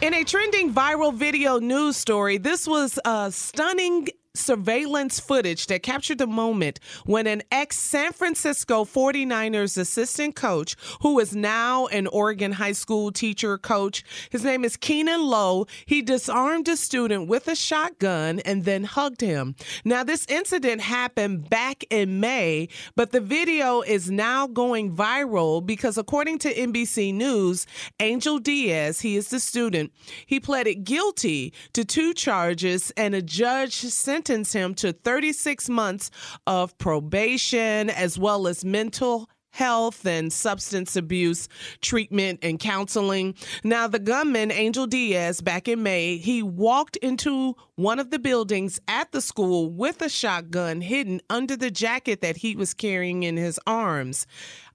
In a trending viral video news story, this was a stunning surveillance footage that captured the moment when an ex San Francisco 49ers assistant coach, who is now an Oregon high school teacher coach, his name is Keanon Lowe, he disarmed a student with a shotgun and then hugged him. Now, this incident happened back in May, but the video is now going viral because, according to NBC News, Angel Diaz, he is the student, he pleaded guilty to two charges and a judge sentenced him to 36 months of probation as well as mental health and substance abuse treatment and counseling. Now, the gunman, Angel Diaz, back in May, he walked into one of the buildings at the school with a shotgun hidden under the jacket that he was carrying in his arms.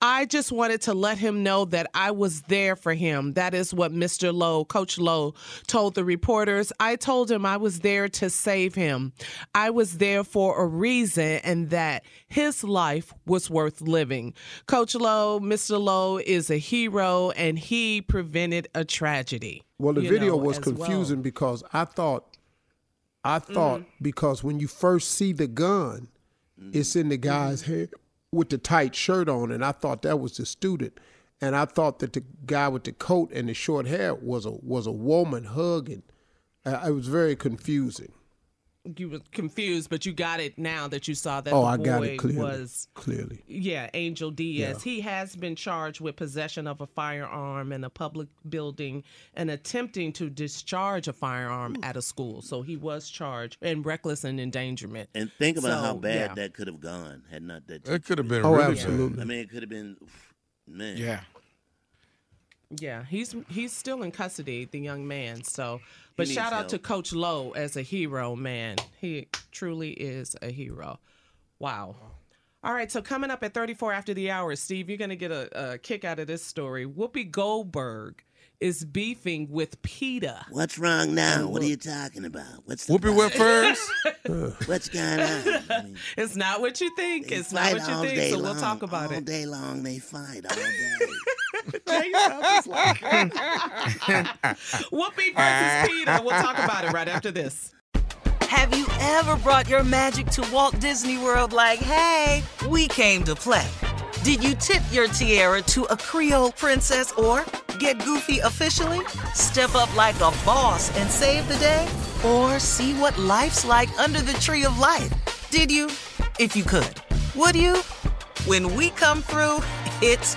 I just wanted to let him know that I was there for him. That is what Mr. Lowe, Coach Lowe, told the reporters. I told him I was there to save him. I was there for a reason and that his life was worth living. Coach Lowe, Mr. Lowe is a hero and he prevented a tragedy. Well, the video know, was confusing well. because I thought, I thought mm. because when you first see the gun, it's in the mm-hmm. guy's head with the tight shirt on, and I thought that was the student, and I thought that the guy with the coat and the short hair was a was a woman hugging. Uh, it was very confusing. You were confused, but you got it now that you saw that oh, the I got it clearly. was clearly. Yeah, Angel Diaz. Yeah. He has been charged with possession of a firearm in a public building and attempting to discharge a firearm at a school. So he was charged in reckless and endangerment. And think about how bad yeah. that could have gone had not that. It could have been Oh, really absolutely. bad. I mean, it could have been, man. Yeah. Yeah, he's he's still in custody, the young man. So, but shout out to. Coach Lowe as a hero, man. He truly is a hero. Wow. All right, so coming up at 34 after the hour, Steve, you're going to get a, a kick out of this story. Whoopi Goldberg is beefing with PETA. What's wrong now? What are you talking about? What's the Whoopi went first. What's going on? I mean, It's not what you think. they it's not what you all think. day So we'll long. talk about all it. All day long. They fight all day. Whoopi versus PETA. We'll talk about it right after this. Have you ever brought your magic to Walt Disney World like, hey, we came to play? Did you tip your tiara to a Creole princess or get goofy officially? Step up like a boss and save the day? Or see what life's like under the tree of life? Did you? If you could. Would you? When we come through, it's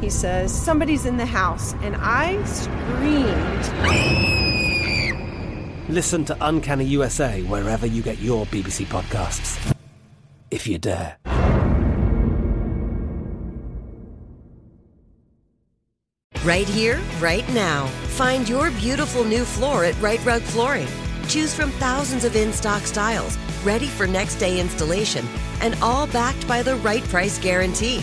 He says, Somebody's in the house. And I screamed. Listen to Uncanny USA wherever you get your BBC podcasts, if you dare. Right here, right now. Find your beautiful new floor at Rite Rug Flooring. Choose from thousands of in stock styles, ready for next day installation, and all backed by the right price guarantee.